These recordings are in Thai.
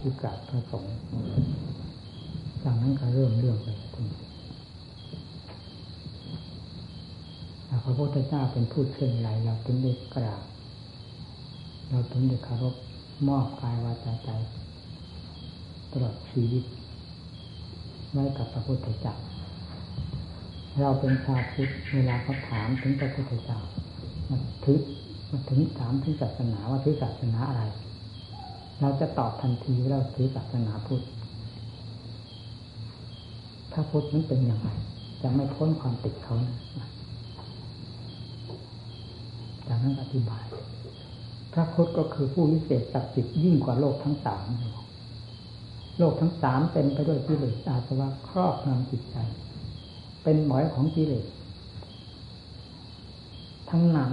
ที่กราบพระสงฆ์จากนั้นก็เริ่มเรื่องไปพระพุทธเจ้าเป็นผู้เช่นไรเราถึงได้กราบ เราถึงได้คารพมอบกายวาจาใจตลอดชีวิตไว้กับพระพุทธเจ้าเราเป็นชาวพุทธเวลาเขาถามถึงพระพุทธเจ้ามันถึงมันถึงถามถึงศาสนาว่าถือศาสนาอะไร เราจะตอบทันทีว่เราถือศาสนาพุทธถ้าพุทธนั้นเป็นอย่างไร จะไม่พ้นความติดเขานะจากนั้นอธิบายพระพุทธก็คือผู้วิเศษศักดิ์สิทธิ์ยิ่งกว่าโลกทั้งสามโลกทั้งสามเต็มไปด้วยกิเลสอาสวะครอบงำจิตใจ เป็นหมอยของกิเลสทั้งนั้น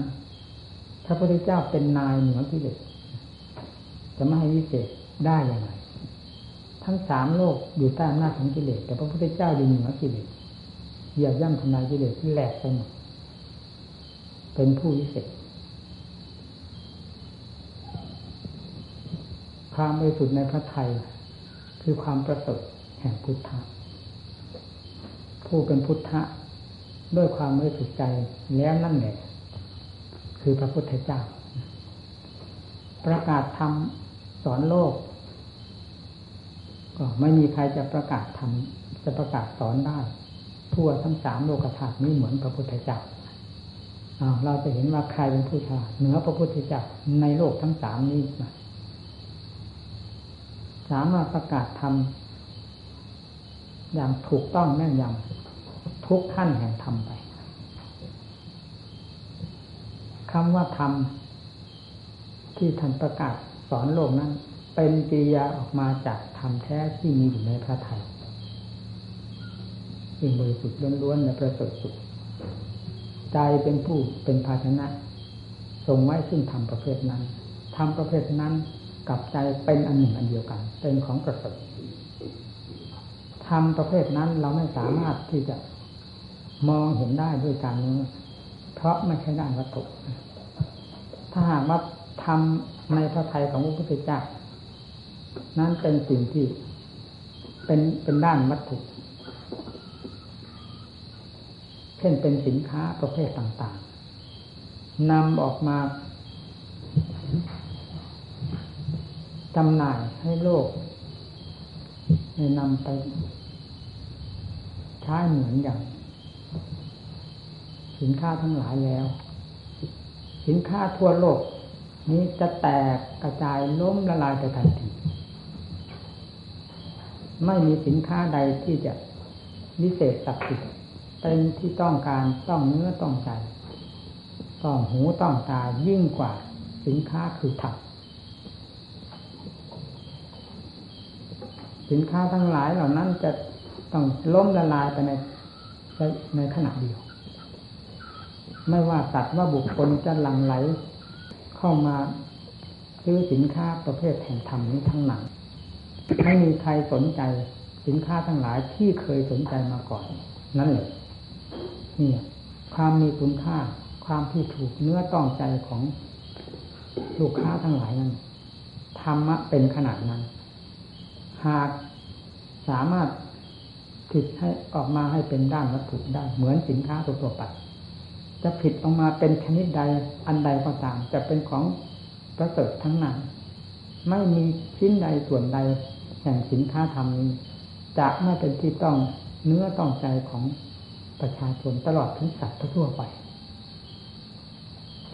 พระพุทธเจ้าเป็นนายเหนือกิเลส จะไม่ให้วิเศษได้อย่างไร ทั้งสามโลกอยู่ใต้อำนาจของกิเลสแต่พระพุทธเจ้าอยู่เหนือกิเลสเหยียบย่ำทำลายกิเลสที่แหลกไปหมดเป็นผู้วิเศษความบริสุทธิ์ในพระไทย คือความประเสริฐแห่งพุทธะผู้เป็นพุทธะด้วยความบริสุทธิ์ใจแล้วนั่นแหละคือพระพุทธเจ้า ประกาศธรรม สอนโลก ก็ไม่มีใครจะประกาศธรรมจะประกาศสอนได้ ทั่วทั้งสามโลกธาตุนี้เหมือนพระพุทธเจ้าเราจะเห็นว่าใครเป็นผู้ฉลาดเหนือพระพุทธเจ้าในโลกทั้งสามนี้นะสามารถประกาศธรรมอย่างถูกต้องแน่นยำทุกขั้นแห่งธรรมไปคำว่าธรรมที่ท่านประกาศ สอนโลกนั้น เป็นกิริยาออกมาจากธรรมแท้ที่มีอยู่ในพระไทยสิ่งบริสุทธิ์ล้วนๆในประเสริฐสุด ใจเป็นผู้เป็นภาชนะทรงไว้ซึ่งธรรมประเภทนั้นธรรมประเภทนั้นกับใจเป็นอันหนึ่งอันเดียวกัน เป็นของประเสริฐธรรมประเภทนั้นเราไม่สามารถที่จะมองเห็นได้ด้วยการนี้เพราะไม่ใช่ด้านวัตถุ ถ้าหากว่าทำ ในพระทัยของพระพุทธเจ้านั้นเป็นสิ่งที่เป็นเป็นด้านวัตถุ เช่นเป็นสินค้าประเภทต่างๆนำออกมาจำหน่ายให้โลกให้นำไปใช้เหมือนอย่าง สินค้าทั้งหลายแล้ว สินค้าทั่วโลก นี้จะแตกกระจายล้มละลายไปทันที ไม่มีสินค้าใดที่จะวิเศษศักดิ์สิทธิ์เป็นที่ต้องการต้องเนื้อต้องใจ ต้องหูต้องตายิ่งกว่าสินค้าคือถักสินค้าทั้งหลายเหล่านั้นจะต้องล้มละลายไปในในขณะเดียว ไม่ว่าสัตว์ว่าบุคคลจะหลั่งไหล เข้ามาซื้อสินค้าประเภทแห่งธรรมนี้ทั้งนั้นไม่มีใครสนใจสินค้าทั้งหลายที่เคยสนใจมาก่อน นั่นแหละนี่ความมีคุณค่า ความที่ถูกเนื้อต้องใจของลูกค้าทั้งหลายนั้นธรรมะเป็นขนาดนั้น หากสามารถผิดให้ออกมาให้เป็นด้านวัตถุได้เหมือนสินค้าตัวไป จะผิดออกมาเป็นชนิดใดอันใดก็ตาม จะเป็นของประเสริฐทั้งนั้นไม่มีชิ้นใดส่วนใดแห่งสินค้าธรรมนี้จะไม่เป็นที่ต้องเนื้อต้องใจของประชาชนตลอดถึงสัตว์ทั่วไป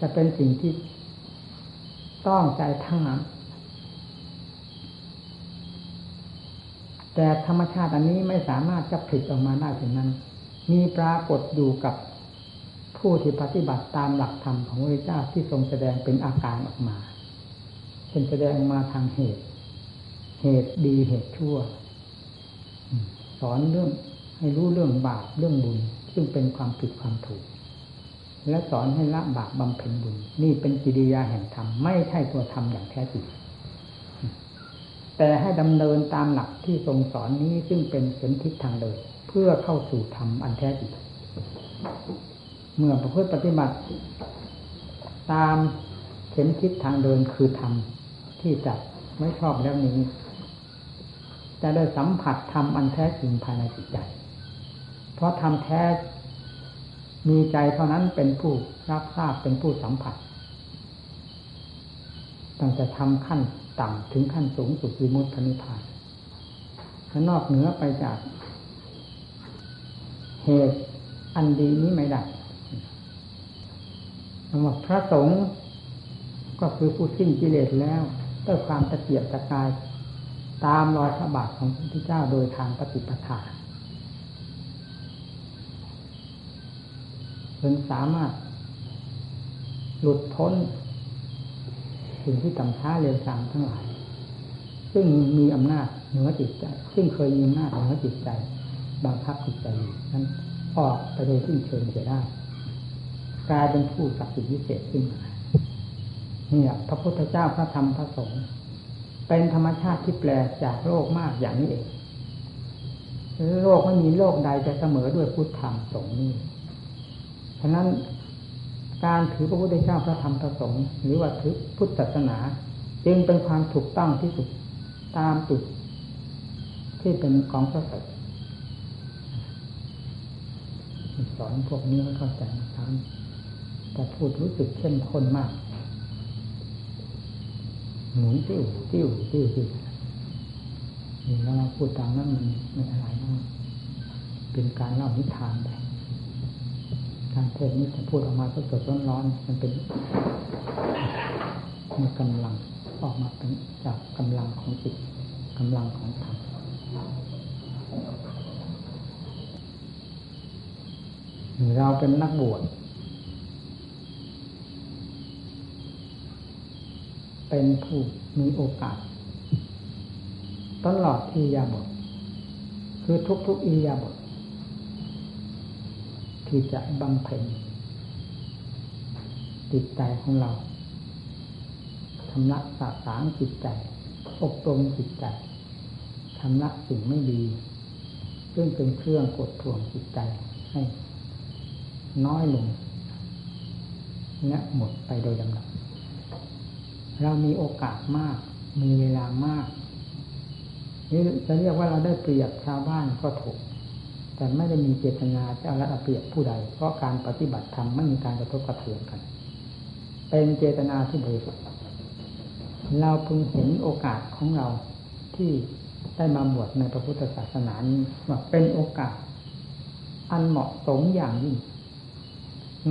จะเป็นสิ่งที่ต้องใจทั้งนั้นแต่ธรรมชาติอันนี้ไม่สามารถจะผิดออกมาได้ถึงนั้น มีปรากฏอยู่กับ ผู้ที่ปฏิบัติตามหลักธรรมของพระเจ้าที่ทรงแสดงเป็นอาการออกมาเป็นแสดงมาทางเหตุ เหตุดีเหตุชั่ว สอนเรื่องให้รู้เรื่องบาปเรื่องบุญ ซึ่งเป็นความผิดความถูก และสอนให้ละบาปบำเพ็ญบุญ นี่เป็นกิริยาแห่งธรรมไม่ใช่ตัวธรรมอย่างแท้จริงแต่ให้ดำเนินตามหลักที่ทรงสอนนี้ซึ่งเป็นเส้นทิศทางเดินเพื่อเข้าสู่ธรรมอันแท้จริง เมื่อประพฤติปฏิบัติ ตามเข็มทิศทางเดินคือธรรมที่จัดไม่ชอบแล้วนี้ จะได้สัมผัสธรรมอันแท้จริงภายในจิตใจ เพราะธรรมแท้มีใจเท่านั้นเป็นผู้รับทราบเป็นผู้สัมผัสตั้งแต่ทำขั้นต่ำถึงขั้นสูงสุดวิมุตตินิพพานถ้านอกเหนือไปจากเหตุอันดีนี้ไม่ได้ ว่าพระสงฆ์ก็คือผู้สิ้นกิเลสแล้วด้วยความตะเกียบตะกายตามรอยพระบาทของพระพุทธเจ้าโดยทางปฏิปทาจนสามารถหลุดพ้นสิ่งที่ต่ำช้าเร็วซามทั้งหลาย ซึ่งมีอำนาจเหนือจิตใจ ซึ่งเคยมีอำนาจเหนือจิตใจบังคับจิตใจนั้นออกไปโดยที่เชิญเสียได้ กลายเป็นผู้ศักดิ์สิทธิ์วิเศษขึ้นมาเนี่ย พระพุทธเจ้าพระธรรมพระสงฆ์เป็นธรรมชาติที่แปลจากโลกมากอย่างนี้เองโลกไม่มีโลกใดจะเสมอด้วยพุทธธรรมสงฆ์นี้ฉะนั้นการถือพระพุทธเจ้าพระธรรมพระสงฆ์หรือว่าถือพุทธศาสนา จึงเป็นความถูกต้องที่สุดตามจุดที่เป็นของพระสัจสอนพวกนี้ให้เข้าใจนะครับ แต่พูดรู้สึกเข้มข้นมาก หมุนติ้วติ้วติ้วติ้วนี่แล้วเราพูดตามนั้นมันไม่อะไรนะเป็นการเล่านิทานไปการเทศนี้จะพูดออกมาสดๆร้อนๆมันเป็นมีกำลังออกมาเป็นจากกำลังของจิตกำลังของธรรมเราเป็นนักบวช เป็นผู้มีโอกาส ตลอดที่ยาบท คือทุกๆอียาบท ที่จะบำเพ็ญจิตใจของเราชำระสาสางจิตใจ อบรมจิตใจชำระสิ่งไม่ดี ซึ่งเป็นเครื่องกดท่วงจิตใจให้น้อยลงและหมดไปโดยลำดับ เรามีโอกาสมาก มีเวลามากนี่จะเรียกว่าเราได้เปรียบชาวบ้านก็ถูก แต่ไม่ได้มีเจตนาจะเอาละเปรียบผู้ใด เพราะการปฏิบัติธรรมไม่มีการกระทบกระเทือนกัน เป็นเจตนาที่บริสุทธิ์เราพึงเห็นโอกาสของเราที่ได้มาบวชในพระพุทธศาสนานี้ว่าเป็นโอกาส อันเหมาะสมอย่างยิ่ง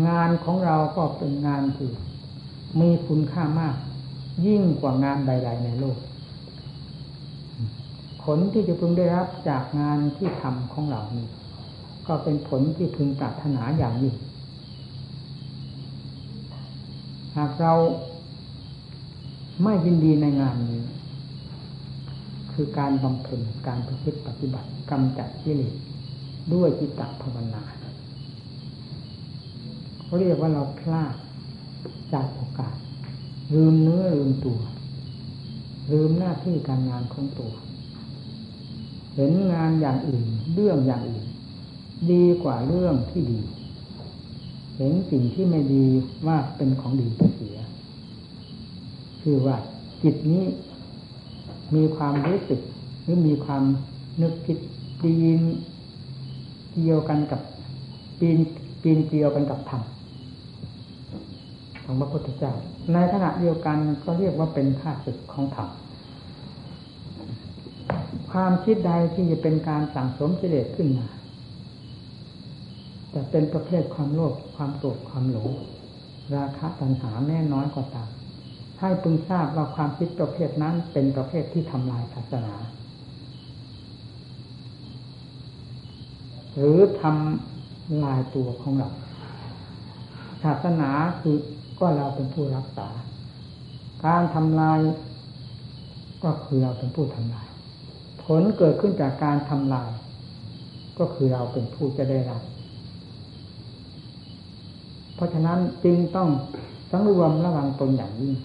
งานของเราก็เป็นงานที่มีคุณค่ามาก ยิ่งกว่างานใด ๆ ในโลก ผลที่จะพึงได้รับจากงานที่ทำของเรานี้ ก็เป็นผลที่พึงปรารถนาอย่างยิ่ง หากเราไม่ยินดีในงานนี้ คือการบำเพ็ญการประพฤติปฏิบัติกำจัดกิเลสด้วยจิตตภาวนาเขาเรียกว่าเราพลาดจากโอกาส ลืมเนื้อลืมตัว ลืมหน้าที่การงานของตัว เห็นงานอย่างอื่น เรื่องอย่างอื่น ดีกว่าเรื่องที่ดี เห็นสิ่งที่ไม่ดีว่าเป็นของดีไปเสีย คือว่าจิตนี้มีความรู้สึกหรือมีความนึกคิดปีนเกี่ยวกันกับปีนปีนเกี่ยวกันกับธรรม ของพระพุทธเจ้า ในขณะเดียวกันก็เรียกว่าเป็นข้าศึกของธรรมความคิดใดที่จะเป็นการสั่งสมกิเลสขึ้นมาแต่เป็นประเภทความโลภความโกรธความหลงราคะตัณหาแน่น้อยกว่าตามให้พึงทราบว่าความคิดประเภทนั้นเป็นประเภทที่ทำลายศาสนา หรือทำลายตัวของเราศาสนาคือ ก็เราเป็นผู้รักษา การทำลาย ก็คือเราเป็นผู้ทำลาย ผลเกิดขึ้นจากการทำลาย ก็คือเราเป็นผู้จะได้รับ เพราะฉะนั้นจึงต้องสังรวมระวังตนอย่างยิ่ง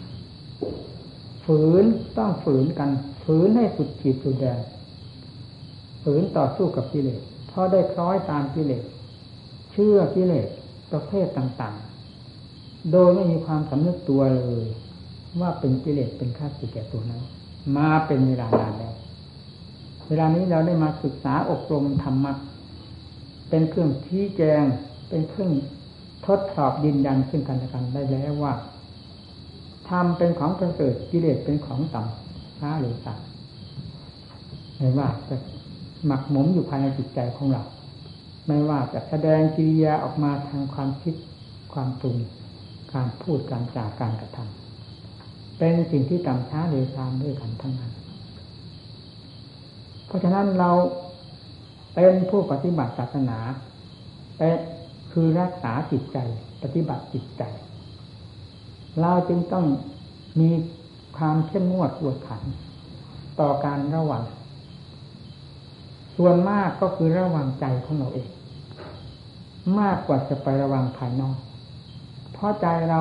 ฝืนต้องฝืนกัน ฝืนให้สุดขีดสุดแดนฝืนต่อสู้กับกิเลสเพราะได้คล้อยตามกิเลสเชื่อกิเลสประเภทต่าง โดยไม่มีความสำนึกตัวเลย ว่าเป็นกิเลสเป็นข้าศึกแก่ตัวนั้น มาเป็นเวลานานแล้ว เวลานี้เราได้มาศึกษาอบรมธรรมะเป็นเครื่องชี้แจง เป็นเครื่องทดสอบยืนยันซึ่งกันและกันได้แล้วว่าธรรมเป็นของประเสริฐกิเลสเป็นของต่ำช้าหรือสัตว์ไม่ว่าจะหมักหมมอยู่ภายในจิตใจของเรา ไม่ว่าจะแสดงกิริยาออกมาทางความคิดความปรุง การพูดการจากการกระทำเป็นสิ่งที่ต่ำช้าเลยตามด้วยกันทั้งนั้น เพราะฉะนั้นเราเป็นผู้ปฏิบัติศาสนาเป็นคือรักษาจิตใจ ปฏิบัติจิตใจ เราจึงต้องมีความเข้มงวดกวดขัน ต่อการระวัง ส่วนมากก็คือระวังใจของเราเอง มากกว่าจะไประวังภายนอก เพราะใจเรา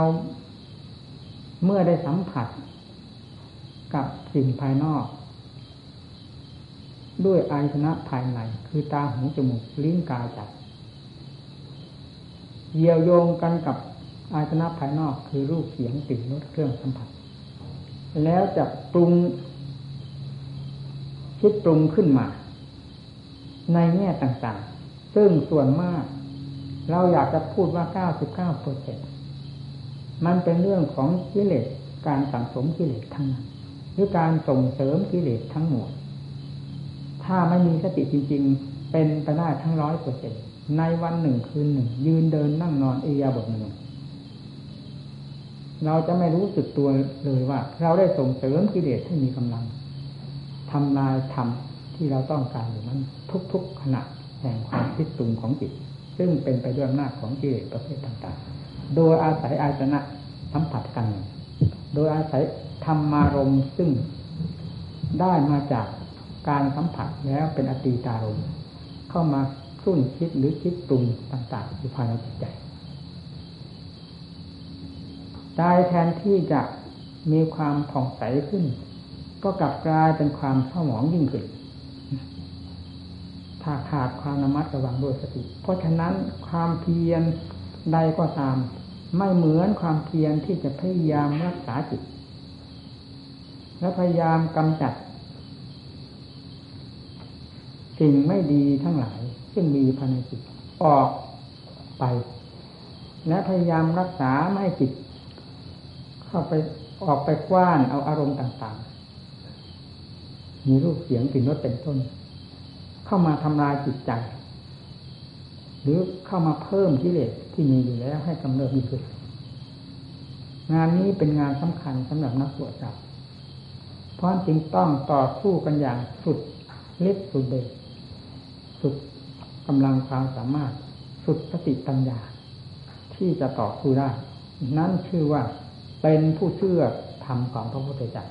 เมื่อได้สัมผัสกับสิ่งภายนอก ด้วยอายตนะภายในคือตาหูจมูกลิ้นกายใจเยี่ยวโยงกันกับอายตนะภายนอกคือรูปเสียงกลิ่นรสเครื่องสัมผัส แล้วจะปรุงคิดปรุงขึ้นมา ในแง่ต่างๆ ซึ่งส่วนมาก เราอยากจะพูดว่าเก้าสิบเก้าเปอร์เซ็นต์ มันเป็นเรื่องของกิเลสการสังสมกิเลสทั้งนั้นหรือการส่งเสริมกิเลสทั้งหมด ถ้าไม่มีสติจริง ๆ เป็นไปได้ทั้งร้อยเปอร์เซ็นต์ในวันหนึ่งคืนหนึ่ง ยืนเดินนั่งนอนเอียบทหนึ่งเราจะไม่รู้สึกตัวเลยว่า เราได้ส่งเสริมกิเลสให้มีกำลังทำลายธรรมที่เราต้องการอยู่นั้นทุกๆขณะแห่งความคิดตุงของจิต ซึ่งเป็นไปด้วยอำนาจของกิเลสประเภทต่างๆ โดยอาศัยอาจนะสัมผัสกัน โดยอาศัยธรรมารมซึ่งได้มาจากการสัมผัสแล้วเป็นอตีตารมเข้ามาุ้นคิดหรือคิดปรุงต่างๆอยู่ภายในจิตใจใจแทนที่จะมีความผ่องใสขึ้น ก็กลับกลายเป็นความเศร้าหมองยิ่งขึ้นถ้าขาดความระมัดระวังด้วยสติ เพราะฉะนั้นความเพียร ใดก็ตาม ไม่เหมือนความเพียรที่จะพยายามรักษาจิต และพยายามกำจัด สิ่งไม่ดีทั้งหลาย ซึ่งมีภายในจิตออกไป และพยายามรักษาไม่ให้จิต เข้าไปออกไปกว้านเอาอารมณ์ต่างๆ มีรูปเสียงกลิ่นรสเป็นต้น เข้ามาทำลายจิตใจ หรือเข้ามาเพิ่มกิเลสที่มีอยู่แล้วให้กำเริบมีขึ้นงานนี้เป็นงานสำคัญสำหรับนักบวชเราเพราะจริงต้องต่อสู้กันอย่างสุดฤทธิ์สุดเดชสุดกำลังความสามารถ สุดสติปัญญา ที่จะต่อสู้ได้ นั่นชื่อว่าเป็นผู้เชื่อธรรมของพระพุทธเจ้า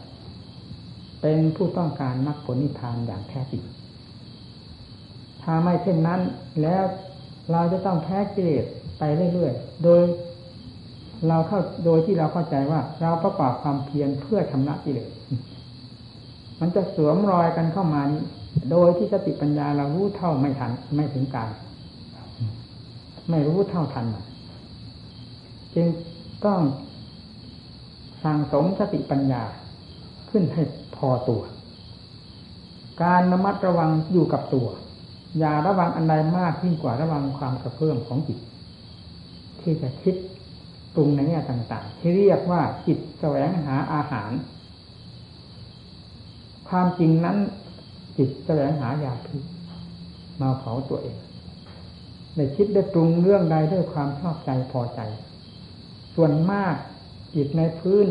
เป็นผู้ต้องการมรรคผลนิพพานอย่างแท้จริงถ้าไม่เช่นนั้นแล้ว เราจะต้องแพ้กิเลสไปเรื่อยๆ โดย เราเข้าโดยที่เราเข้าใจว่า เราประกอบความเพียรเพื่อชำระกิเลส มันจะสวมรอยกันเข้ามานี้ โดยที่สติปัญญาเรารู้เท่าไม่ทันไม่ถึงการไม่รู้เท่าทันจึงต้องสั่งสมสติปัญญาขึ้นให้พอตัว การระมัดระวังอยู่กับตัว อย่าระวังอันใดมากยิ่งกว่าระวังความกระเพื่อมของจิต ที่จะคิดปรุงในแง่ต่าง ๆ ที่เรียกว่าจิตแสวงหาอาหาร ความจริงนั้นจิตแสวงหายาพิษมาเผาตัวเองในคิดได้ปรุงเรื่องใดด้วยความชอบใจพอใจ ส่วนมากจิตในพื้น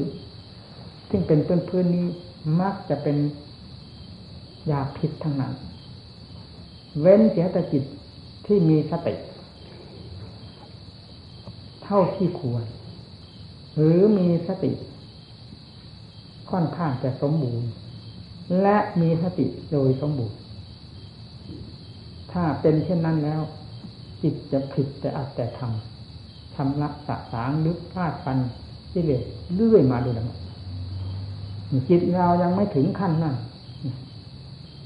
ซึ่งเป็นพื้นพื้นนี้มักจะเป็นยาพิษทั้งนั้น เว้นเสียแต่จิตที่มีสติเท่าที่ควร หรือมีสติ ค่อนข้างจะสมบูรณ์ และมีสติโดยสมบูรณ์ ถ้าเป็นเช่นนั้นแล้ว จิตจะผิดแต่อัดแต่ทำทำละสะสางลึกพลาดปันที่เลยเลื่อยมาดูดังจิตเรายังไม่ถึงขั้นนั้น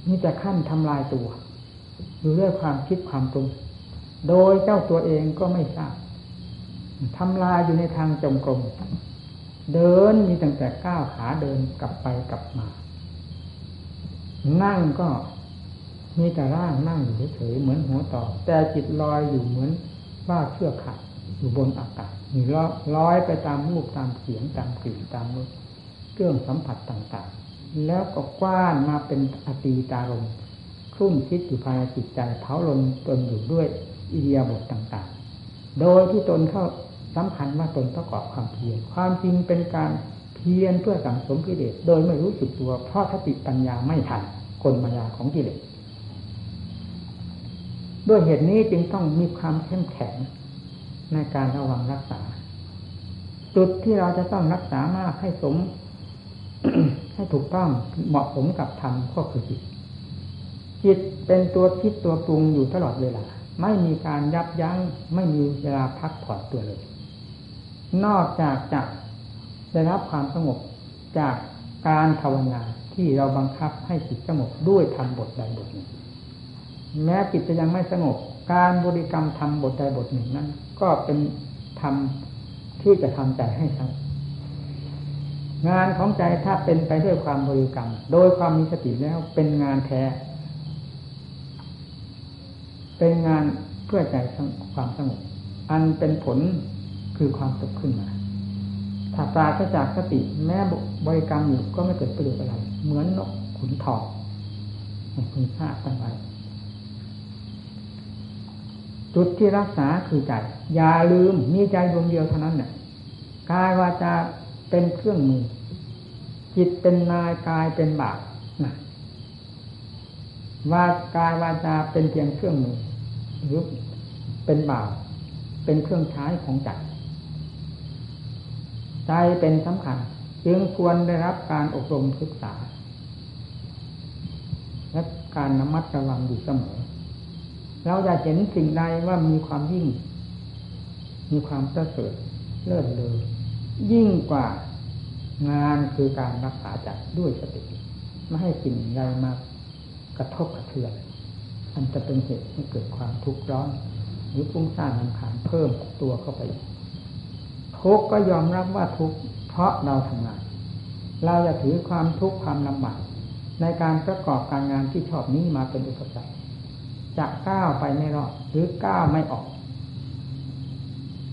นี่จะขั้นทำลายตัว อยู่ด้วยความคิดความตรงโดยเจ้าตัวเองก็ไม่ทราบทำลายอยู่ในทางจงกรม เดินมีตั้งแต่ก้าวขาเดินกลับไปกลับมา นั่งก็มีแต่ร่างนั่งอยู่เฉยๆเหมือนหัวต่อ แต่จิตลอยอยู่เหมือนว่าเชือกขาดอยู่บนอากาศมีลอยไปตามรูปตามเสียงตามกลิ่นตามรสเครื่องสัมผัสต่างๆ แล้วก็กว้านมาเป็นอตีตารมค รุ่นคิดอยู่ภายในจิตใจเผาลนตนอยู่ด้วยอิเดียบทต่างๆ โดยที่ตนเข้าสำคัญว่าตนประกอบความเพียรความจริงเป็นการเพียรเพื่อสังสมกิเลสโดยไม่รู้สึกตัวเพราะสติปัญญาไม่ทันกลมายาของกิเลสด้วยเหตุนี้จึงต้องมีความเข้มแข็งในการระวังรักษา จุดที่เราจะต้องรักษามากให้สม ให้ถูกต้องเหมาะสมกับธรรมก็คือจิต จิตเป็นตัวคิดตัวปรุงอยู่ตลอดเวลา ไม่มีการยับยัง้ง ไม่มีเวลาพักผ่อนตัวเลย นอกจากจะได้รับความสงบจากการภาวนาที่เราบังคับให้จิตสงบด้วยทำบทใดบทหนึ่ง แม้จิตจะยังไม่สงบ การบริกรรมทำบทใดบทหนึ่งนั้น ก็เป็นทำที่จะทำใจให้สงบงานของใจถ้าเป็นไปด้วยความบริกรรม โดยความมีสติแล้วเป็นงานแท้ เป็นงานเพื่อใจความสงบอันเป็นผลคือความสุขขึ้นมา ถ้าปราศจากสติแม้บริกรรมอยู่ก็ไม่เกิดประโยชน์อะไร เหมือนนกขุนทองคุณทราบกันไว้จุดที่รักษาคือใจ อย่าลืมมีใจดวงเดียวเท่านั้นเนี่ยกายวาจาเป็นเครื่องมือ จิตเป็นนายกายเป็นบาปนะวากายวาจาเป็นเพียงเครื่องมือ หรือเป็นบาปเป็นเครื่องใช้ของใจใจเป็นสำคัญ จึงควรได้รับการอบรมศึกษา และการนมัดระวังอยู่เสมอ เราจะเห็นสิ่งใดว่ามีความยิ่ง มีความประเสริฐเลิศเลอยิ่งกว่างานคือการรักษาใจด้วยสติ ไม่ให้สิ่งใดมากระทบกระเทือน อันจะเป็นเหตุให้เกิดความทุกข์ร้อน หรือฟุ้งซ่านลำคาญเพิ่มตัวเข้าไปทุกก็ยอมรับว่าทุกเพราะเราทำงาน เราจะถือความทุกข์ความลำบากในการประกอบการงานที่ชอบนี้มาเป็นอุปสรรคจะก้าวไปไม่รอดหรือก้าวไม่ออก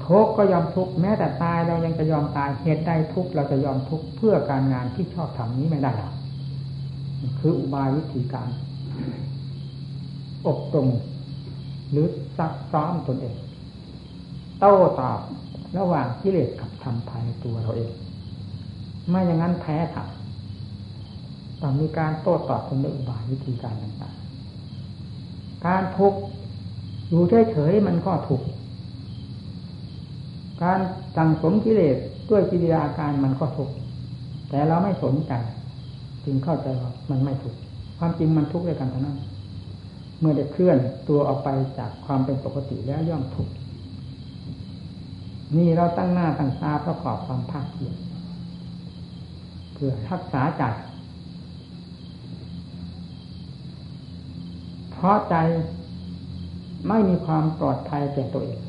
ทุกก็ยอมทุกแม้แต่ตายเรายังจะยอมตายเหตุใดทุกเราจะยอมทุกเพื่อการงานที่ชอบทำนี้ไม่ได้หรอกคืออุบายวิธีการ อบรมหรือซักซ้อมตนเอง โต้ตอบระหว่างกิเลสกับธรรมภายในตัวเราเอง ไม่อย่างนั้นแพ้ถังต้องมีการโต้ตอบตนด้วยอุบายวิธีการต่างๆ การทุกข์อยู่เฉยๆมันก็ทุกการสั่งสมกิเลสด้วยกิริยาการมันก็ทุกแต่เราไม่สนใจจึงเข้าใจว่ามันไม่ทุกความจริงมันทุกข์ด้วยกันเท่านั้น เมื่อได้เคลื่อนตัวออกไปจากความเป็นปกติแล้วย่อมทุกนี่เราตั้งหน้าตั้งตาประกอบความภาคเพียรเพื่อรักษาใจเพราะใจไม่มีความปลอดภัยแก่ตัวเอง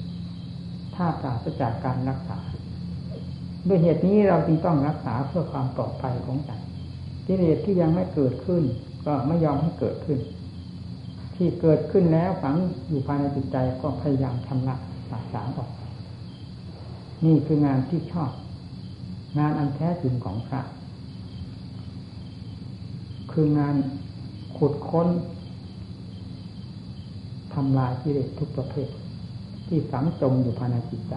ถ้าปราศจากการรักษา ด้วยเหตุนี้เราจึงต้องรักษาเพื่อความปลอดภัยของใจกิเลสที่ยังไม่เกิดขึ้น ก็ไม่ยอมให้เกิดขึ้น ที่เกิดขึ้นแล้วฝังอยู่ภายในจิตใจก็พยายามทำละสาสางออก นี่คืองานที่ชอบ งานอันแท้จริงของพระ คืองานขุดค้นทำลายกิเลสทุกประเภท ที่ฝังจมอยู่ภายในจิตใจ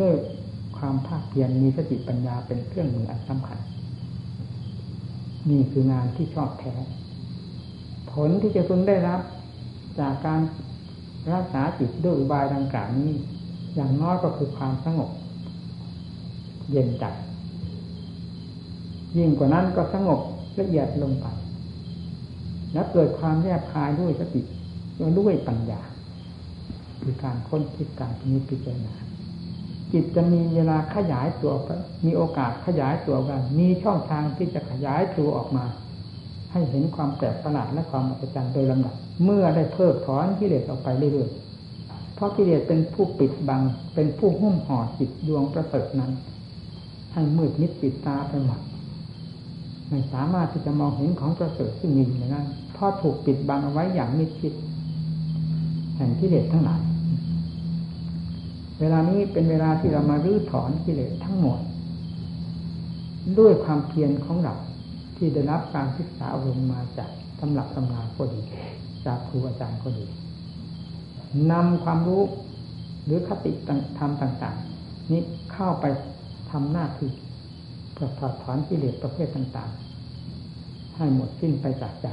ด้วยความภาคเพียรมีสติปัญญาเป็นเครื่องมืออันสำคัญ นี่คืองานที่ชอบแท้ ผลที่จะพึงได้รับ จากการรักษาจิตด้วยอุบายดังกล่าวนี้ อย่างน้อยก็คือความสงบ เย็นใจยิ่งกว่านั้นก็สงบละเอียดลงไป และเกิดความแยบคายด้วยสติด้วยปัญญาคือการค้นคิดการมีพิจารณาจิตจะมีเวลาขยายตัวมีโอกาสขยายตัวกันมีช่องทางที่จะขยายตัวออกมา ให้เห็นความแปลกประหลาดและความอัศจรรย์โดยลำดับเมื่อได้เพิกถอนกิเลสออกไปเรื่อยๆเพราะกิเลสเป็นผู้ปิดบัง เป็นผู้หุ้มห่อจิตดวงประเสริฐนั้นให้มืดมิดปิดตาไปหมดไม่สามารถที่จะมองเห็นของประเสริฐที่มีอยู่ในนั้นเพราะถูกปิดบังเอาไว้อย่างมิดชิดแห่งกิเลสทั้งหลาย เวลานี้เป็นเวลาที่เรามารื้อถอนกิเลสทั้งหมด ด้วยความเพียรของเรา ที่ได้รับการศึกษาอบรมมาจากตำรับตำราก็ดีจากครูอาจารย์ก็ดีนำความรู้หรือคติธรรมต่างๆ นี้เข้าไปทำหน้าที่เพื่อถอดถอนกิเลสประเภทต่างๆ ให้หมดสิ้นไปจากใจ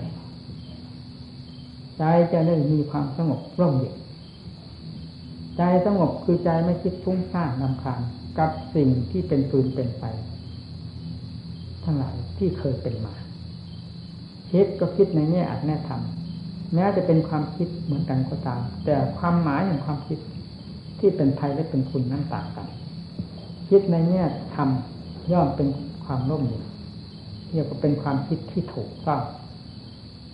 ใจจะได้มีความสงบร่มเย็นใจสงบคือใจไม่คิดฟุ้งซ่านนำคาญกับสิ่งที่เป็นปืนเป็นไฟ ทั้งหลายที่เคยเป็นมาคิดก็คิดในแง่อัดแน่ทำแม้จะเป็นความคิดเหมือนกันก็ตาม แต่ความหมายของความคิดที่เป็นภัยและเป็นคุณนั้นต่างกัน คิดในแง่ทำย่อมเป็นความร่มเย็นเรียกว่าเป็นความคิดที่ถูกต้อง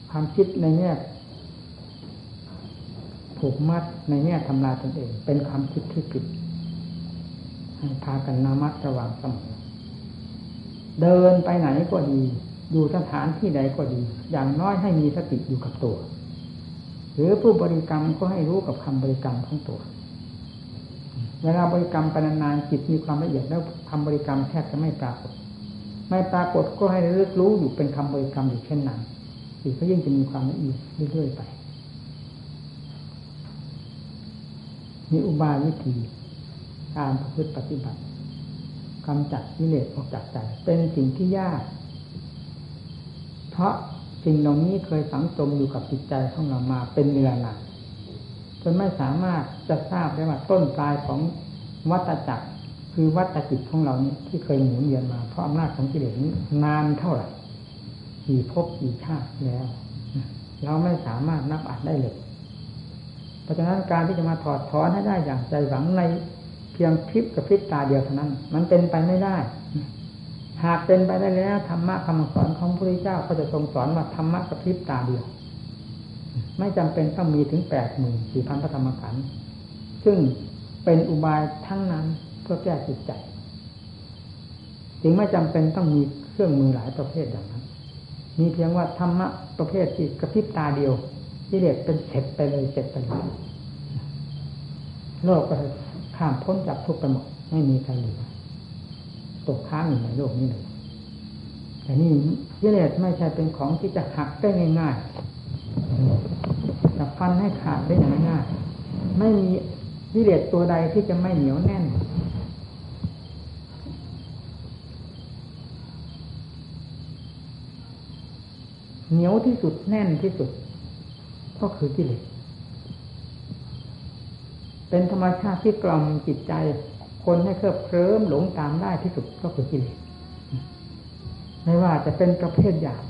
ความคิดในแง่ผูกมัดในแง่ทำลายตนเอง เป็นความคิดที่ผิดให้พากันนามัดระวังเสมอ เดินไปไหนก็ดี อยู่สถานที่ใดก็ดี อย่างน้อยให้มีสติอยู่กับตัว หรือผู้บริกรรมก็ให้รู้กับคำบริกรรมของตัว เวลาบริกรรมไปนานๆจิตมีความละเอียดแล้วคำบริกรรมแทบจะไม่ปรากฏ ไม่ปรากฏก็ให้เลือกรู้อยู่เป็นคำบริกรรมอยู่เช่นนั้นจิตก็ยิ่งจะมีความละเอียดเรื่อยๆไปมีอุบายวิธีการประพฤติปฏิบัติ กำจัดกิเลสออกจากใจเป็นสิ่งที่ยาก เพราะสิ่งเหล่านี้เคยสังสมอยู่กับจิตใจของเรามาเป็นเวลานานจนไม่สามารถจะทราบได้ว่าต้นปลายของวัตจักรคือวัตจิตของเรานี้ที่เคยหมุนเวียนมาเพราะอำนาจของกิเลสนี้นานเท่าไหร่กี่ภพกี่ชาติแล้ว เราไม่สามารถนับอัดได้เลย เพราะฉะนั้นการที่จะมาถอดถอนให้ได้อย่างใจหวังใน พียงพริบกับพริบตาเดียวเท่านั้น มันเป็นไปไม่ได้ หากเป็นไปได้แล้วธรรมะคำสอนของพระพุทธเจ้าก็จะทรงสอนว่าธรรมะกับพริบตาเดียว ไม่จำเป็นต้องมีถึงแปดหมื่นสี่พันพระธรรมขันธ์ซึ่งเป็นอุบายทั้งนั้นเพื่อแก้จิตใจจึงไม่จำเป็นต้องมีเครื่องมือหลายประเภทอย่างนั้น มีเพียงว่าธรรมะประเภทที่กระพริบตาเดียวที่เรียกเป็นเสร็จไปเลยเสร็จไปเลยโลกก็ ข้ามพ้นจากทุกข์ไปหมดไม่มีใครเหลือตกค้างอยู่ในโลกนี้เลยแต่นี่กิเลสไม่ใช่เป็นของที่จะหักได้ง่ายๆจะฟันให้ขาดได้อย่างง่ายไม่มีกิเลสตัวใดที่จะไม่เหนียวแน่น เหนียวที่สุดแน่นที่สุด ก็คือกิเลส เป็นธรรมชาติที่กล่อมจิตใจ คนให้เคลิบเคลิ้มหลงตามได้ที่สุดก็คือกิเลสไม่ว่าจะเป็นประเภทหยาบ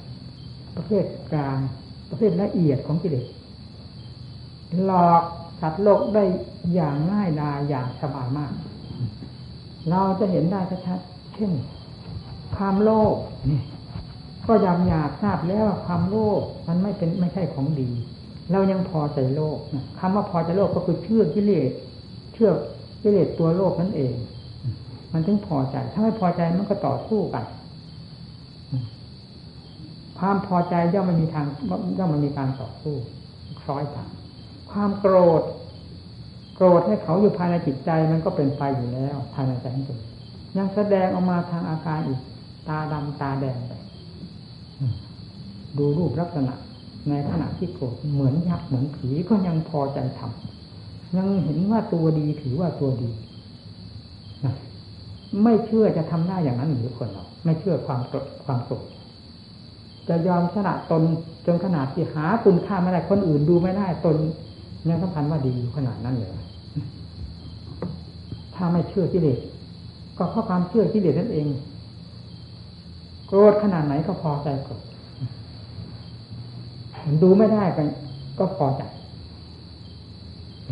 ประเภทกลางประเภทละเอียดของกิเลสหลอกสัตว์โลกได้อย่างง่ายดายอย่างสบายมาก เราจะเห็นได้ชัดเช่น ความโลภก็ยำหยาบทราบแล้วว่าความโลภมันไม่เป็นไม่ใช่ของดี เรายังพอใจโลกคำว่าพอใจโลกก็คือเชื่อกิเลสเชื่อกิเลสตัวโลกนั่นเอง มันถึงพอใจ ถ้าไม่พอใจมันก็ต่อสู้กัน ความพอใจย่อมมันมีทางย่อมมันมีการต่อสู้คล้อยตามความโกรธ โกรธให้เขาอยู่ภายในจิตใจมันก็เป็นไฟอยู่แล้ว ภายในใจของตนยังแสดงออกมาทางอาการอีก ตาดำตาแดงไปดูรูปลักษณะ ในขณะที่โกรธเหมือนยักษ์เหมือนผีก็ยังพอใจทำยังเห็นว่าตัวดีถือว่าตัวดีไม่เชื่อจะทำได้อย่างนั้นหรือคนเรา ไม่เชื่อความโกรธความโกรธจะยอมชนะตนจนขนาดที่หาคุณค่าไม่ได้คนอื่นดูไม่ได้ตนยังสำคัญว่าดีอยู่ขนาดนั้นเลยถ้าไม่เชื่อที่เด็ก็เพราะความเชื่อที่เด็นั่นเอง โกรธขนาดไหนก็พอใจโกรธ ดูไม่ได้กัน ก็พอใจ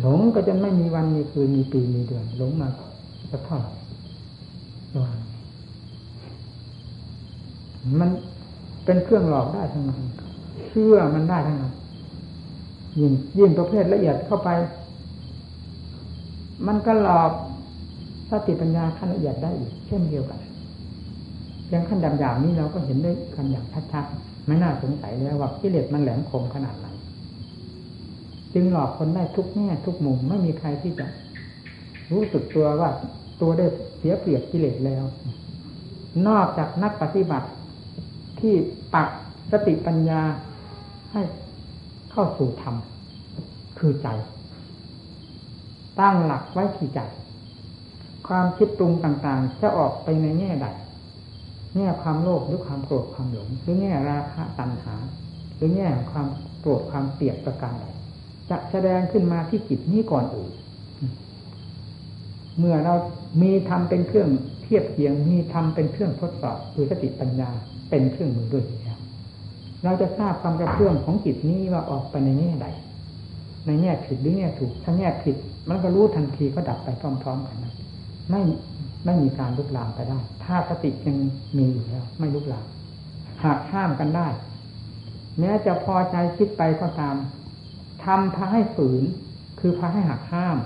หลงก็จะไม่มีวันมีคืนมีปีมีเดือนหลงมาจะเท่าไหร่มันเป็นเครื่องหลอกได้ทั้งนั้นเชื่อมันได้ทั้งนั้นยิ่งยิ่งประเภทละเอียดเข้าไป มันก็หลอกสติปัญญาขั้นละเอียดได้อีก เช่นเดียวกันอย่างขั้นดำๆนี้เราก็เห็นได้กันอย่างชัดๆ ไม่น่าสงสัยเลยว่ากิเลสมันแหลมคมขนาดไหนจึงหลอกคนได้ทุกแง่ทุกมุมไม่มีใครที่จะ รู้สึกตัวว่าตัวได้เสียเปรียบกิเลสแล้ว นอกจากนักปฏิบัติที่ปักสติปัญญาให้เข้าสู่ธรรมคือใจ ตั้งหลักไว้ที่ใจ ความคิดปรุงต่างๆ จะออกไปในแง่ใด แง่ความโลภหรือความโกรธความหลงหรือแง่ราคะตัณหา หรือแง่ความโกรธความเกลียดประการใดจะแสดงขึ้นมาที่จิตนี้ก่อนอื่นเมื่อเรามีทำเป็นเครื่องเทียบเคียงมีทำเป็นเครื่องทดสอบคือสติปัญญาเป็นเครื่องมือด้วยแล้วเราจะทราบความกระเพื่อมของจิตนี้ว่าออกไปในแง่ใดในแง่ผิดหรือแง่ถูกถ้าแง่ผิด มันก็รู้ทันทีก็ดับไปพร้อมๆกันนะไม่ ไม่มีการลุกลามไปได้ ถ้าสติยังมีอยู่แล้ว ไม่ลุกลาม หากห้ามกันได้ แม้จะพอใจคิดไปก็ตามทำพาให้ฝืน คือพาให้หักห้าม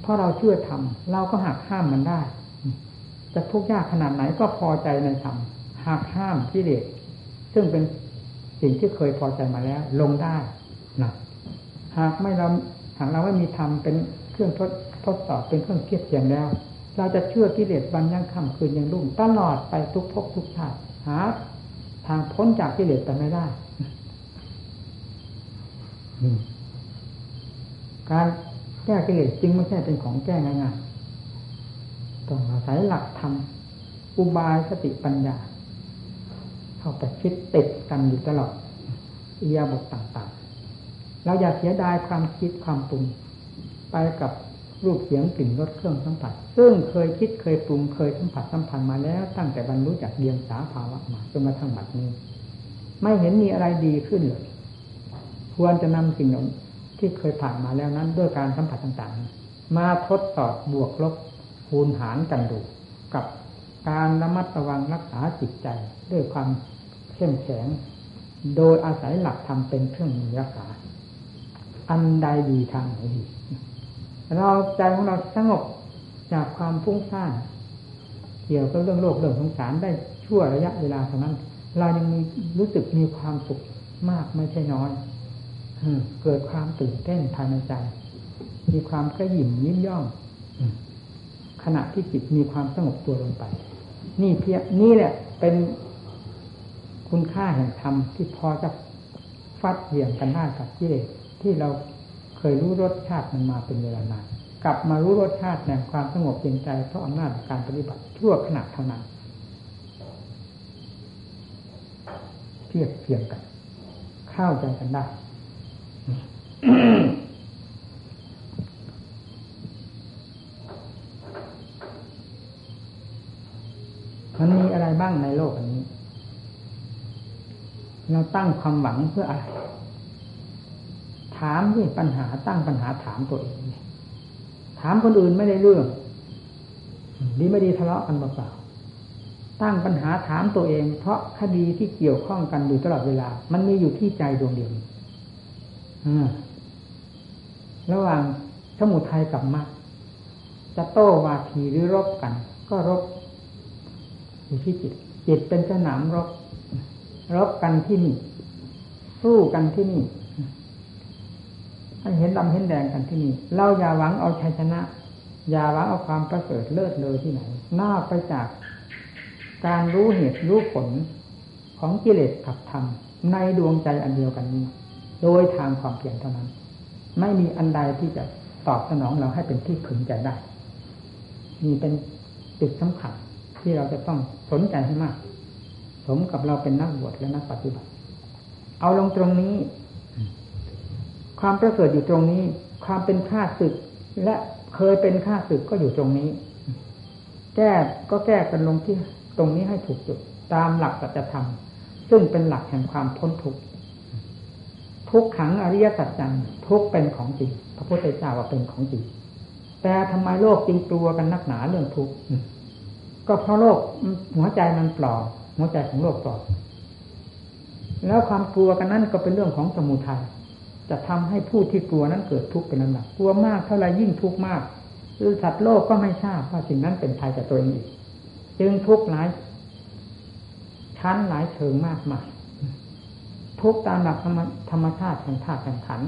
เพราะเราเชื่อทำเราก็หักห้ามมันได้ จะทุกข์ยากขนาดไหนก็พอใจในธรรมหักห้ามที่เด็กซึ่งเป็นสิ่งที่เคยพอใจมาแล้ว ลงได้นะหากไม่เราหากเราไม่มีธรรมเป็นเครื่องทดทดสอบเป็นเครื่องเทียบเทียงแล้ว เราจะเชื่อกิเลสวันยังค่ำคืนยังรุ่งตลอดไปทุกภพทุกชาติหา ทางพ้นจากกิเลสไปไม่ได้การแก้กิเลสจริงไม่ใช่เป็นของแก้ง่ายๆต้องอาศัยหลักธรรมอุบายสติปัญญา เข้าไปคิดติดกันอยู่ตลอดอียาบทต่างๆ เราอย่าเสียดายความคิดความปรุงไปกับ รูปเสียงกลิ่นรสเครื่องสัมผัส ซึ่งเคยคิดเคยปรุงเคยสัมผัสสัมพันธ์มาแล้วตั้งแต่บรรลุจากเดียงสาภาวะมาจนมาทั้งบัดนี้ ไม่เห็นมีอะไรดีขึ้นเลยควรจะนำสิ่งที่เคยผ่านมาแล้วนั้น ด้วยการสัมผัสต่างๆ มาทดสอบบวกลบคูณหารกันดูกับการระมัดระวังรักษาจิตใจ ด้วยความเข้มแข็งโดยอาศัยหลักธรรมเป็นเครื่องมือรักษา อันใดดีทางไหนดี เราใจของเราสงบจากความฟุ้งซ่านเกี่ยวกับเรื่องโลกเรื่องสงสารได้ชั่วระยะเวลาเท่านั้น เรายังมีรู้สึกมีความสุขมากไม่ใช่น้อยเกิดความตื่นเต้นภายในใจ มีความกระหยิ่มยิ้มย่องขณะที่จิตมีความสงบตัวลงไป นี่เพียนี่แหละเป็นคุณค่าแห่งธรรมที่พอจะฟัดเหวี่ยงกันได้กับกิเลสที่เรา เคยรู้รสชาติมันมาเป็นเวลานานกลับมารู้รสชาติแห่งความสงบเย็นใจเพราะอำนาจการปฏิบัติชั่วขณะเท่านั้นเทียบเทียงกัน เข้าใจกันได้มันมีอะไรบ้างในโลกอันนี้ เราตั้งความหวังเพื่ออะไร ถามที่ปัญหาตั้งปัญหาถามตัวเอง ถามคนอื่นไม่ได้เรื่อง ดีไม่ดีทะเลาะกันเปล่าตั้งปัญหาถามตัวเอง เพราะคดีที่เกี่ยวข้องกันอยู่ตลอดเวลา มันมีอยู่ที่ใจดวงเดียวระหว่างสมุทัยกับมรรคจะโต้วาทีหรือรบกัน ก็รบอยู่ที่จิต จิตเป็นสนามรบ รบกันที่นี่ สู้กันที่นี่ ให้เห็นดำเห็นแดงกันที่นี่ เราอย่าหวังเอาชัยชนะ อย่าหวังเอาความประเสริฐเลิศเลยที่ไหนนอกไปจาก การรู้เหตุรู้ผลของกิเลสกับธรรมในดวงใจอันเดียวกันนี้ โดยทางความเพียรเท่านั้น ไม่มีอันใดที่จะตอบสนองเราให้เป็นที่ขึงใจได้มีเป็นจุดสำคัญที่เราจะต้องสนใจให้มาก สมกับเราเป็นนักบวชและนักปฏิบัติ เอาลงตรงนี้ ความประเสริฐอยู่ตรงนี้ ความเป็นข้าศึก และเคยเป็นข้าศึกก็อยู่ตรงนี้ แก้ก็แก้กันลงที่ตรงนี้ให้ถูกจุดตามหลักสัจธรรม ซึ่งเป็นหลักแห่งความพ้นทุกข์ทุกขังอริยสัจจังทุกเป็นของจริงพระพุทธเจ้าว่าเป็นของจริงแต่ทำไมโลกจริงกลัวกันนักหนาเรื่องทุกข์ก็เพราะโลกหัวใจมันปลอมหัวใจของโลกปลอมแล้วความกลัวกันนั้นก็เป็นเรื่องของสมุทัย จะทำให้ผู้ที่กลัวนั้นเกิดทุกข์เป็นลำดับกลัวมากเท่าไรยิ่งทุกข์มากหรือสัตว์โลกก็ไม่ทราบว่าสิ่งนั้นเป็นภัยกับตัวเองอีกจึงทุกข์หลายชั้นหลายเชิงมากมายทุกตามหลักธรรมชาติแห่งธาตุแห่งขัน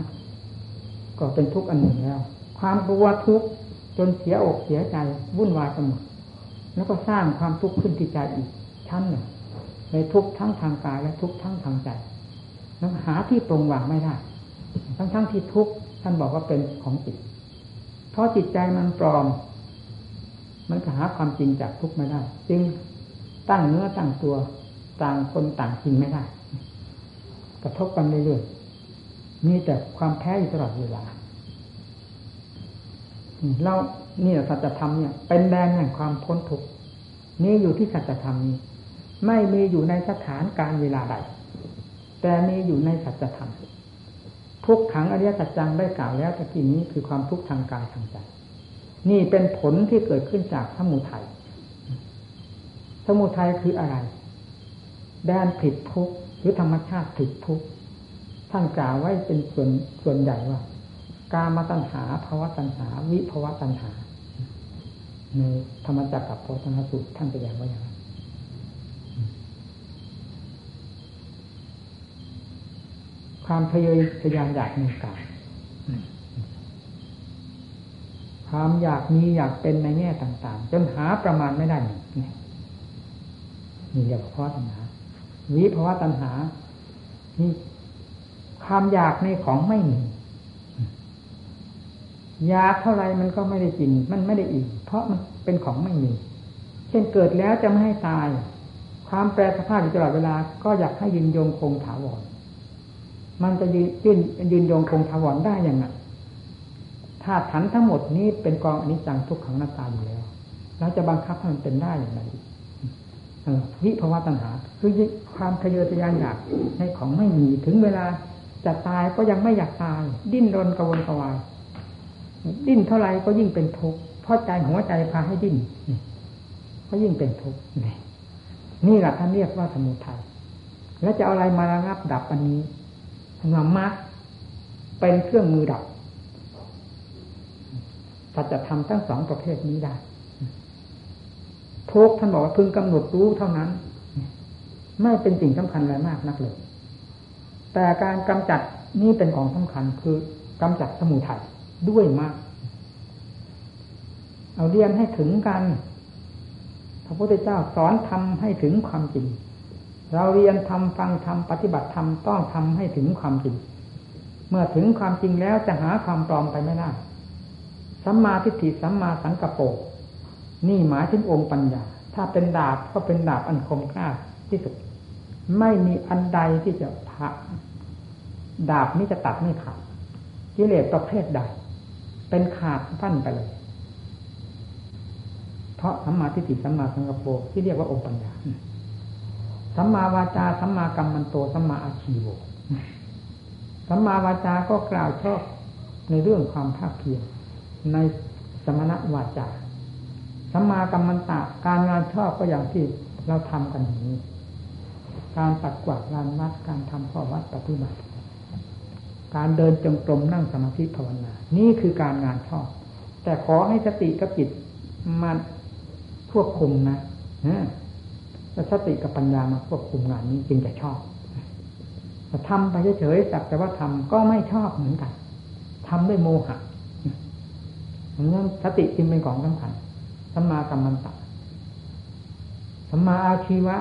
ก็เป็นทุกข์อันหนึ่งแล้ว ความกลัวทุกข์จนเสียอกเสียใจวุ่นวายไปหมดแล้วก็สร้างความทุกข์ขึ้นที่ใจอีกชั้นหนึ่งในทุกทั้งทางกายและทุกทั้งทางใจแล้วหาที่ตรงวางไม่ได้ ทั้งทั้งที่ทุกท่านบอกว่าเป็นของจิต เพราะจิตใจมันปลอม มันหาความจริงจากทุกไม่ได้ จึงตั้งเนื้อตั้งตัวต่างคนต่างจริงไม่ได้ กระทบกันเรื่อยๆมีแต่ความแพ้อยู่ตลอดเวลาเรานี่สัจธรรมเนี่ย เป็นแดนแห่งความพ้นทุกข์นี่อยู่ที่สัจธรรมนี้ ไม่มีอยู่ในสถานการเวลาใด แต่มีอยู่ในสัจธรรม ทุกขังอริยสัจจังได้กล่าวแล้วตะกี้นี้คือความทุกข์ทางกายทางใจนี่เป็นผลที่เกิดขึ้นจากสมุทัยสมุทัยคืออะไรแดนผิดทุกข์หรือธรรมชาติผิดทุกข์ท่านกล่าวไว้เป็นส่วนส่วนใหญ่ว่า กามาตัญหาภาวะตัญหา วิภาวะตัญหาในธรรมจักรกับโพธนสุตท่านแสดงว่าอย่างไร ความทะเยอทะยานอยากในกายความอยากมีอยากเป็นในแง่ต่าง ๆ จนหาประมาณไม่ได้นี่นี่เรียกว่าภาะตัญหาวิภาวะตัญหา นี่ความอยากในของไม่มีอยากเท่าไรมันก็ไม่ได้กิน มันไม่ได้อิ่มเพราะมันเป็นของไม่มี เช่นเกิดแล้วจะไม่ให้ตาย ความแปรสภาพอยู่ตลอดเวลา ก็อยากให้ยืนยงคงถาวร มันจะยืนยืนยืนยงคงถาวรได้อย่างไงธาตุขันทั้งหมดนี้เป็นกองอนิจจังทุกขังหน้าตาอยู่แล้วเราจะบังคับให้มันเป็นได้อย่างไรวิภาวะตัณหา คือความทะเยอทะยานอยากในของไม่มีถึงเวลาจะตายก็ยังไม่อยากตาย ดิ้นรนกระวนกระวาย ดิ้นเท่าไรก็ยิ่งเป็นทุกข์เพราะใจหัวใจพาให้ดิ้นก็ยิ่งเป็นทุกข์นี่แหละท่านเรียกว่าสมุทัยแล้วจะเอาอะไรมาระงับดับอันนี้ ธรรมะเป็นเครื่องมือดับสัจธรรมทั้งสองประเภทนี้ได้ทุกท่านบอกว่าพึงกำหนดรู้เท่านั้น ไม่เป็นสิ่งสำคัญอะไรมากนักเลย แต่การกำจัดนี่เป็นของสำคัญคือกำจัดสมุทัยด้วยมาก เอาเรียนให้ถึงกัน พระพุทธเจ้าสอนทำให้ถึงความจริง เราเรียนทำฟังทำปฏิบัติทำต้องทำให้ถึงความจริง เมื่อถึงความจริงแล้วจะหาความปลอมไปไม่ได้สัมมาทิฏฐิสัมมาสังกปรนี่หมายถึงองค์ปัญญา ถ้าเป็นดาบก็เป็นดาบอันคมกล้าที่สุด ไม่มีอันใดที่จะพะดาบนี้จะตัดไม่ขาดกิเลสประเภทใด เป็นขาดพันไปเลย เพราะสัมมาทิฏฐิสัมมาสังกปรที่เรียกว่าองค์ปัญญา สัมมาวาจาสัมมากรรมันโตสัมมาอาชีโวสัมมาวาจาก็กล่าวชอบในเรื่องความภาคเพียรในสมณวาจาสัมมากรรมันตะการงานชอบก็อย่างที่เราทำกันอย่างนี้ การปัดกวาดลานวัดการทำข้อวัดปฏิบัติ การเดินจงกรมนั่งสมาธิภาวนา นี่คือการงานชอบ แต่ขอให้สติกับจิตมาควบคุมนะ สติกับปัญญามาควบคุมงานนี้จึงจะชอบแต่ทำไปเฉยๆสักแต่ว่าทำก็ไม่ชอบเหมือนกันทำด้วยโมหะเพราะนั้นสติจึงเป็นของสำคัญสัมมากัมมันตะสัมมาอาชีวะ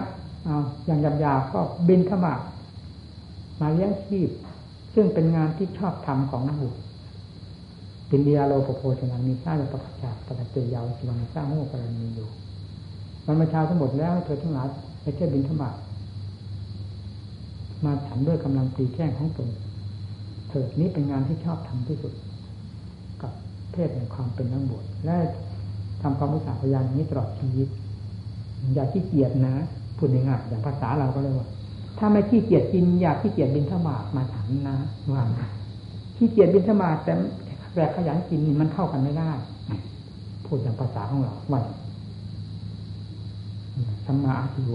เอาอย่างหยาบๆก็บินขมามาเลี้ยงชีพ ซึ่งเป็นงานที่ชอบทำของนักบุญปินเดียโลปโพชนังมีสร้างประกาศประเจยาวสิวังสร้างโมกรณีอยู่ มันมาชาทั้งหมดแล้วเธอทั้งหลายไปเที่ยวบินธบาตมาฉันด้วยกำลังตีแข้งของตนเถิดนี้เป็นงานที่ชอบทำที่สุด กับเพศแห่งความเป็นนักบวชและทำความมุสาพยานนี้ตลอดชีวิต อย่าขี้เกียจนะพูดง่ายๆอย่างภาษาเราก็เลยว่า ถ้าไม่ขี้เกียจกินอยากขี้เกียจบินธบาตมาฉันนะว่าขี้เกียจบินธบาตแต่แต่ขยันกินมันเข้ากันไม่ได้พูดอย่างภาษาของเราว่า สัมมาอาชิโว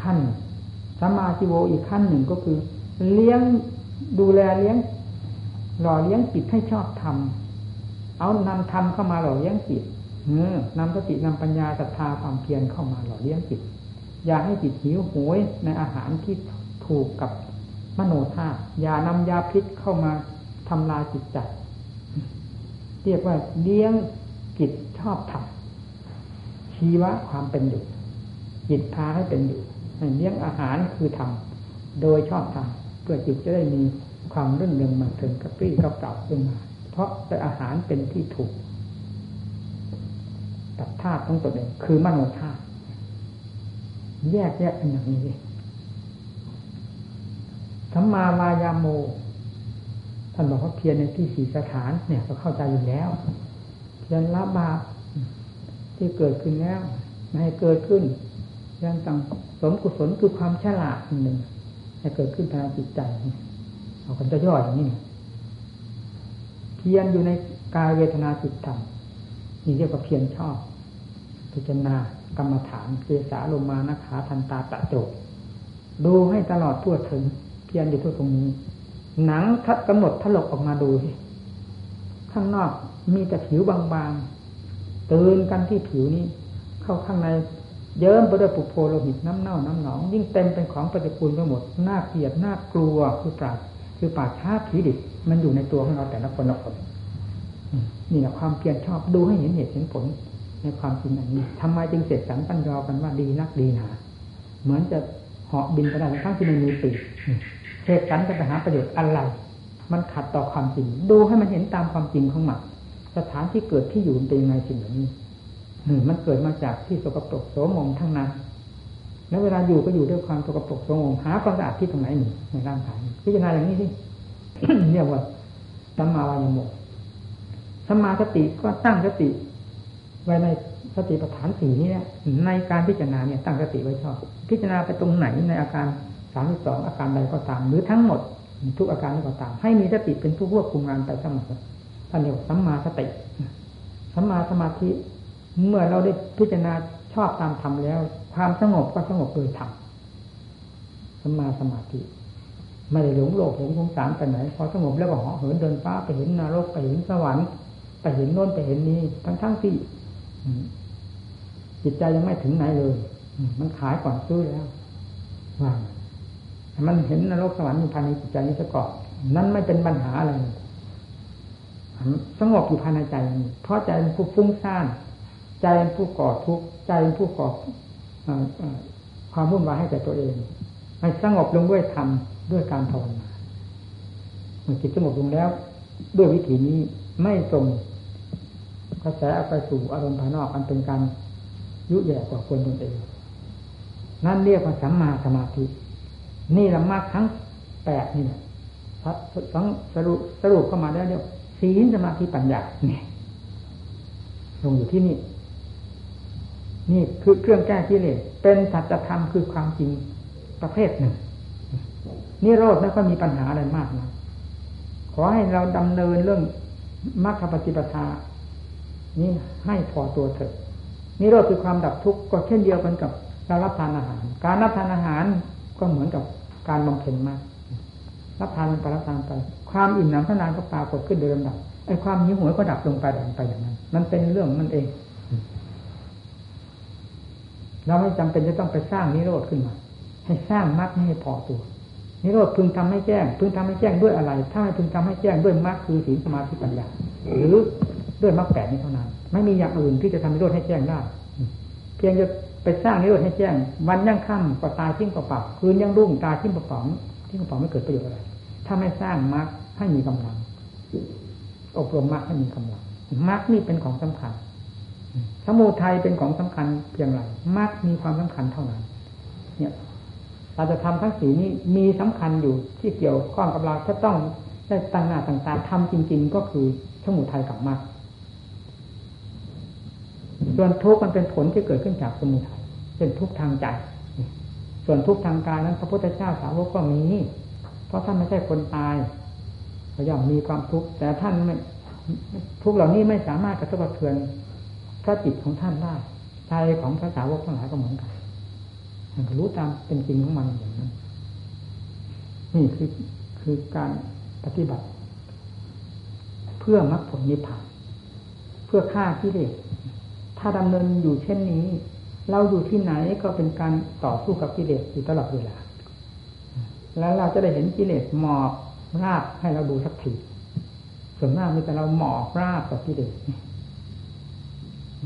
ขั้นสัมมาอาชิโวอีกขั้นหนึ่งก็คือ เลี้ยงดูแลเลี้ยง หล่อเลี้ยงจิตให้ชอบทำเอานำธรรมเข้ามาหล่อเลี้ยงจิตเออนำสตินำปัญญาศรัทธาความเพียรเข้ามาหล่อเลี้ยงจิต อย่าให้จิตหิวโหยในอาหารที่ถูกกับมโนธาตุอย่านำยาพิษเข้ามาทำลายจิตใจเรียกว่าเลี้ยงจิตชอบทำชีวะความเป็นอยู่ จิตพาให้เป็นอยู่เลี้ยงอาหารคือทำโดยชอบทำเพื่อจิตจะได้มีความรื่นเริงมันเทิงกระปรี้กระเป๋าขึ้นมา เพราะแต่อาหารเป็นที่ถูกตัดธาตุของตัวเองคือมโนธาตุแยกแยกเป็นอย่างนี้สัมมาวายาโมท่านบอกว่าเพียรในที่สี่สถานเนี่ยก็เข้าใจอยู่แล้ว เพียรละบาปที่เกิดขึ้นแล้วไม่ให้เกิดขึ้น ยรต่งสมกุศลคือความฉลาดหนึ่งให้เกิดขึ้นภายในจิตใจเอาคนจะย่ออย่างนี้เพียรอยู่ในกายเวทนาจิตธรรมนี่เรียกว่าเพียรชอบ พิจารณากรรมฐานเกสาลมมานะขาทันตาตะโจดูให้ตลอดทั่วถึง เพียรอยู่ทั่วตรงนี้ หนังทัดกำหนดถลกออกมาดูข้างนอกมีแต่ผิวบางๆตื่นกันที่ผิวนี้ เข้าข้างใน เยิ้มไปด้วยปุโพโลหิตน้ำเน่าน้ำหนอง ยิ่งเต็มเป็นของปฏิกูลไปหมดน่าเกลียดน่ากลัวคือปราดคือปาดชาผีดิบมันอยู่ในตัวของเราแต่ละคนละคนนี่แหละความเพียรชอบดูให้เห็นเหตุเห็นผลในความจริงอันนี้ทำไมจึงเสร็จสันปัญญากันว่าดีนักดีหนาเหมือนจะเหาะบินไปได้ทั้งที่ไม่มีปีกเหตุการณ์จะไปหาประโยชน์อะไร มันขัดต่อความจริง ดูให้มันเห็นตามความจริงของมันสถานที่เกิดที่อยู่เป็นยังไงสิ่งเหล่านี้ มันเกิดมาจากที่สกปรกโสมมทั้งนั้น แล้วเวลาอยู่ก็อยู่ด้วยความสกปรกโสมมหาความสะอาดที่ตรงไหนมีในร่างกายพิจารณาอย่างนี้สิเรียกว่าสัมมาวายโมสัมมาสติก็ตั้งสติ ไว้ในสติปัฏฐานสี่นี้ในการพิจารณาเนี่ยตั้งสติไว้ชอบ พิจารณาไปตรงไหนในอาการสามสองอาการใดก็ตาม หรือทั้งหมด ทุกอาการก็ตาม ให้มีสติเป็นผู้ควบคุมงานไปเสมอท่านเรียกสัมมาสติสัมมาสมาธิ เมื่อเราได้พิจารณาชอบตามธรรมแล้ว ความสงบก็สงบโดยธรรมสมาสมาธิไม่ได้หลงโลกหลงสงสารไปไหนพอสงบแล้วก็เหาะเหินเดินฟ้าไปเห็นนรกไปเห็นสวรรค์ไปเห็นโน้นไปเห็นนี้ทั้งทั้งที่จิตใจยังไม่ถึงไหนเลย มันขายก่อนซื้อแล้วว่ามันเห็นนรกสวรรค์อยู่ภายในจิตใจนี้ซะก่อนนั้นไม่เป็นปัญหาอะไรสงบอยู่ภายในใจเพราะใจเป็นฟุ้งซ่าน ใจเป็นผู้ก่อทุกข์ใจเป็นผู้ก่อความวุ่นวายให้แก่ตัวเองให้สงบลงด้วยธรรมด้วยการภาวนาเมื่อจิตสงบลงแล้ว ด้วยวิธีนี้ไม่ส่งกระแสอไปสู่อารมณ์ภายนอกอันเป็นการยุแย่กว่าคนตนเองนั่นเรียกว่าสัมมาสมาธิ นี่ละมากทั้งแปดนี่นะสังสรุปสรุปเข้ามาแล้วเดียวศีลสมาธิปัญญาเนี่ยลงอยู่ที่นี่ นี่คือเครื่องแก้กิเลสเป็นสัจธรรมคือความจริงประเภทหนึ่งนี่โรดไม่ค่อยมีปัญหาอะไรมากนะขอให้เราดำเนินเรื่องมรรคปฏิปทา นี่ให้พอตัวเถอะนี่โรดคือความดับทุกข์ก็เช่นเดียวกันกับเรารับทานอาหาร การรับทานอาหารก็เหมือนกับการบำเพ็ญมาก รับทานไปรับทานไปความอิ่มหนำขนานก็ปรากฏขึ้นโดยลำดับไอ้ความหิวโหยก็ดับลงไปดับไปอย่างนั้น มันเป็นเรื่องมันเอง เราไม่จำเป็นจะต้องไปสร้างนิโรธขึ้นมา ให้สร้างมรรคให้พอตัว นิโรธพึงทำให้แจ้ง พึงทำให้แจ้งด้วยอะไร ถ้าไม่พึงทำให้แจ้งด้วยมรรคคือศีลสมาธิปัญญา หรือด้วยมรรคแปดนี้เท่านั้น ไม่มีอย่างอื่นที่จะทำนิโรธให้แจ้งได้ เพียงจะไปสร้างนิโรธให้แจ้ง วันยังค่ำก็ตายทิ้งเปล่าคืนยังรุ่งตายทิ้งเปล่าทิ้งเปล่าไม่เกิดประโยชน์อะไร ถ้าไม่สร้างมรรคให้มีกำลัง อบรมมรรคให้มีกำลังมรรคนี่เป็นของสำคัญ สมุทัยเป็นของสำคัญเพียงไรมรรคมีความสำคัญเท่านั้น เนี่ยเราจะทำทั้งสีนี้มีสำคัญอยู่ที่เกี่ยวข้องกับเราถ้าต้องได้ตั้งหน้าต่างๆทำจริง ๆ ก็คือสมุทัยกับมรรคส่วนทุกข์มันเป็นผลที่เกิดขึ้นจากสมุทัยเป็นทุกข์ทางใจ ส่วนทุกข์ทางกายนั้น พระพุทธเจ้าสาวกก็มี เพราะท่านไม่ใช่คนตายก็ย่อมมีความทุกข์แต่ท่านไม่ทุกเหล่านี้ไม่สามารถกระทบกระเทือน พระจิตของท่านได้ใจของพระสาวกทั้งหลายก็เหมือนกันท่านรู้ตามเป็นจริงของมันอย่างนั้น นี่คือคือการปฏิบัติ เพื่อมรรคผลนิพพาน เพื่อฆ่ากิเลสถ้าดำเนินอยู่เช่นนี้ เราอยู่ที่ไหนก็เป็นการต่อสู้กับกิเลสอยู่ตลอดเวลา แล้วเราจะได้เห็นกิเลสหมอบราบให้เราดูสักทีส่วนมากมีแต่เราหมอบราบกับกิเลส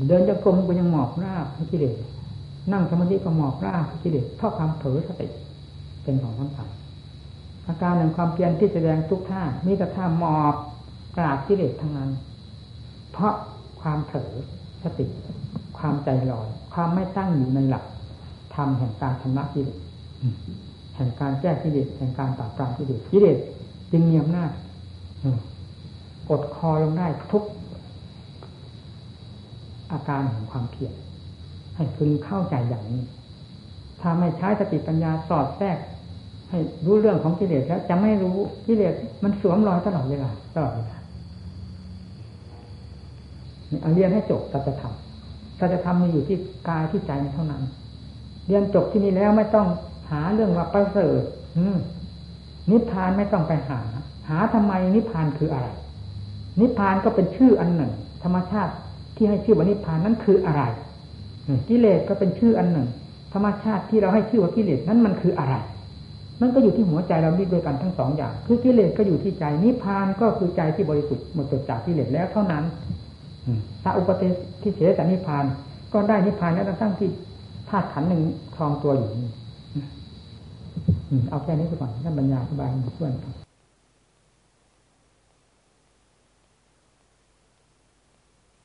เดินจะกรมก็ยังหมอบราบให้กิเลสนั่งสมาธิก็หมอบราบให้กิเลสเพราะความเผลอสติเป็นของสำคัญอาการแห่งความเพียรที่แสดงทุกท่ามีแต่ท่าหมอบกราบกิเลสทั้งนั้น เพราะความเผลอสติ ความใจลอย ความไม่ตั้งอยู่ในหลักธรรมแห่งการชำระกิเลสแห่งการแก้กิเลสแห่งการปราบปรามกิเลสกิเลสจึงมีอำนาจกดคอลงได้ทุก อาการของความเพียรให้พึงเข้าใจอย่างนี้ ถ้าไม่ใช้สติปัญญาสอดแทรก ให้รู้เรื่องของกิเลสแล้วจะไม่รู้กิเลสมันสวมรอยตลอดเวลาตลอดเวลาเอาเรียนให้จบสัจธรรมสัจธรรมมีอยู่ที่กายที่ใจเท่านั้น เรียนจบที่นี่แล้วไม่ต้องหาเรื่องว่าประเสริฐนิพพานไม่ต้องไปหา หาทำไมนิพพานคืออะไร นิพพานก็เป็นชื่ออันหนึ่ง ธรรมชาติ ที่ให้ชื่อว่านิพพานนั้นคืออะไรกิเลสก็เป็นชื่ออันหนึ่ง ธรรมชาติที่เราให้ชื่อว่ากิเลสนั้นมันคืออะไรมันก็อยู่ที่หัวใจเราดิด้วยกันทั้งสองอย่าง คือกิเลสก็อยู่ที่ใจนิพพานก็คือใจที่บริสุทธิ์หมดจดจากกิเลสแล้วเท่านั้นถ้าอุปเทที่เสียจากนิพพาน ก็ได้นิพพานแล้วทั้งที่ธาตุขันหนึ่งครองตัวอยู่นี่เอาแค่นี้ก่อนท่านบรรยายสบายเพื่อน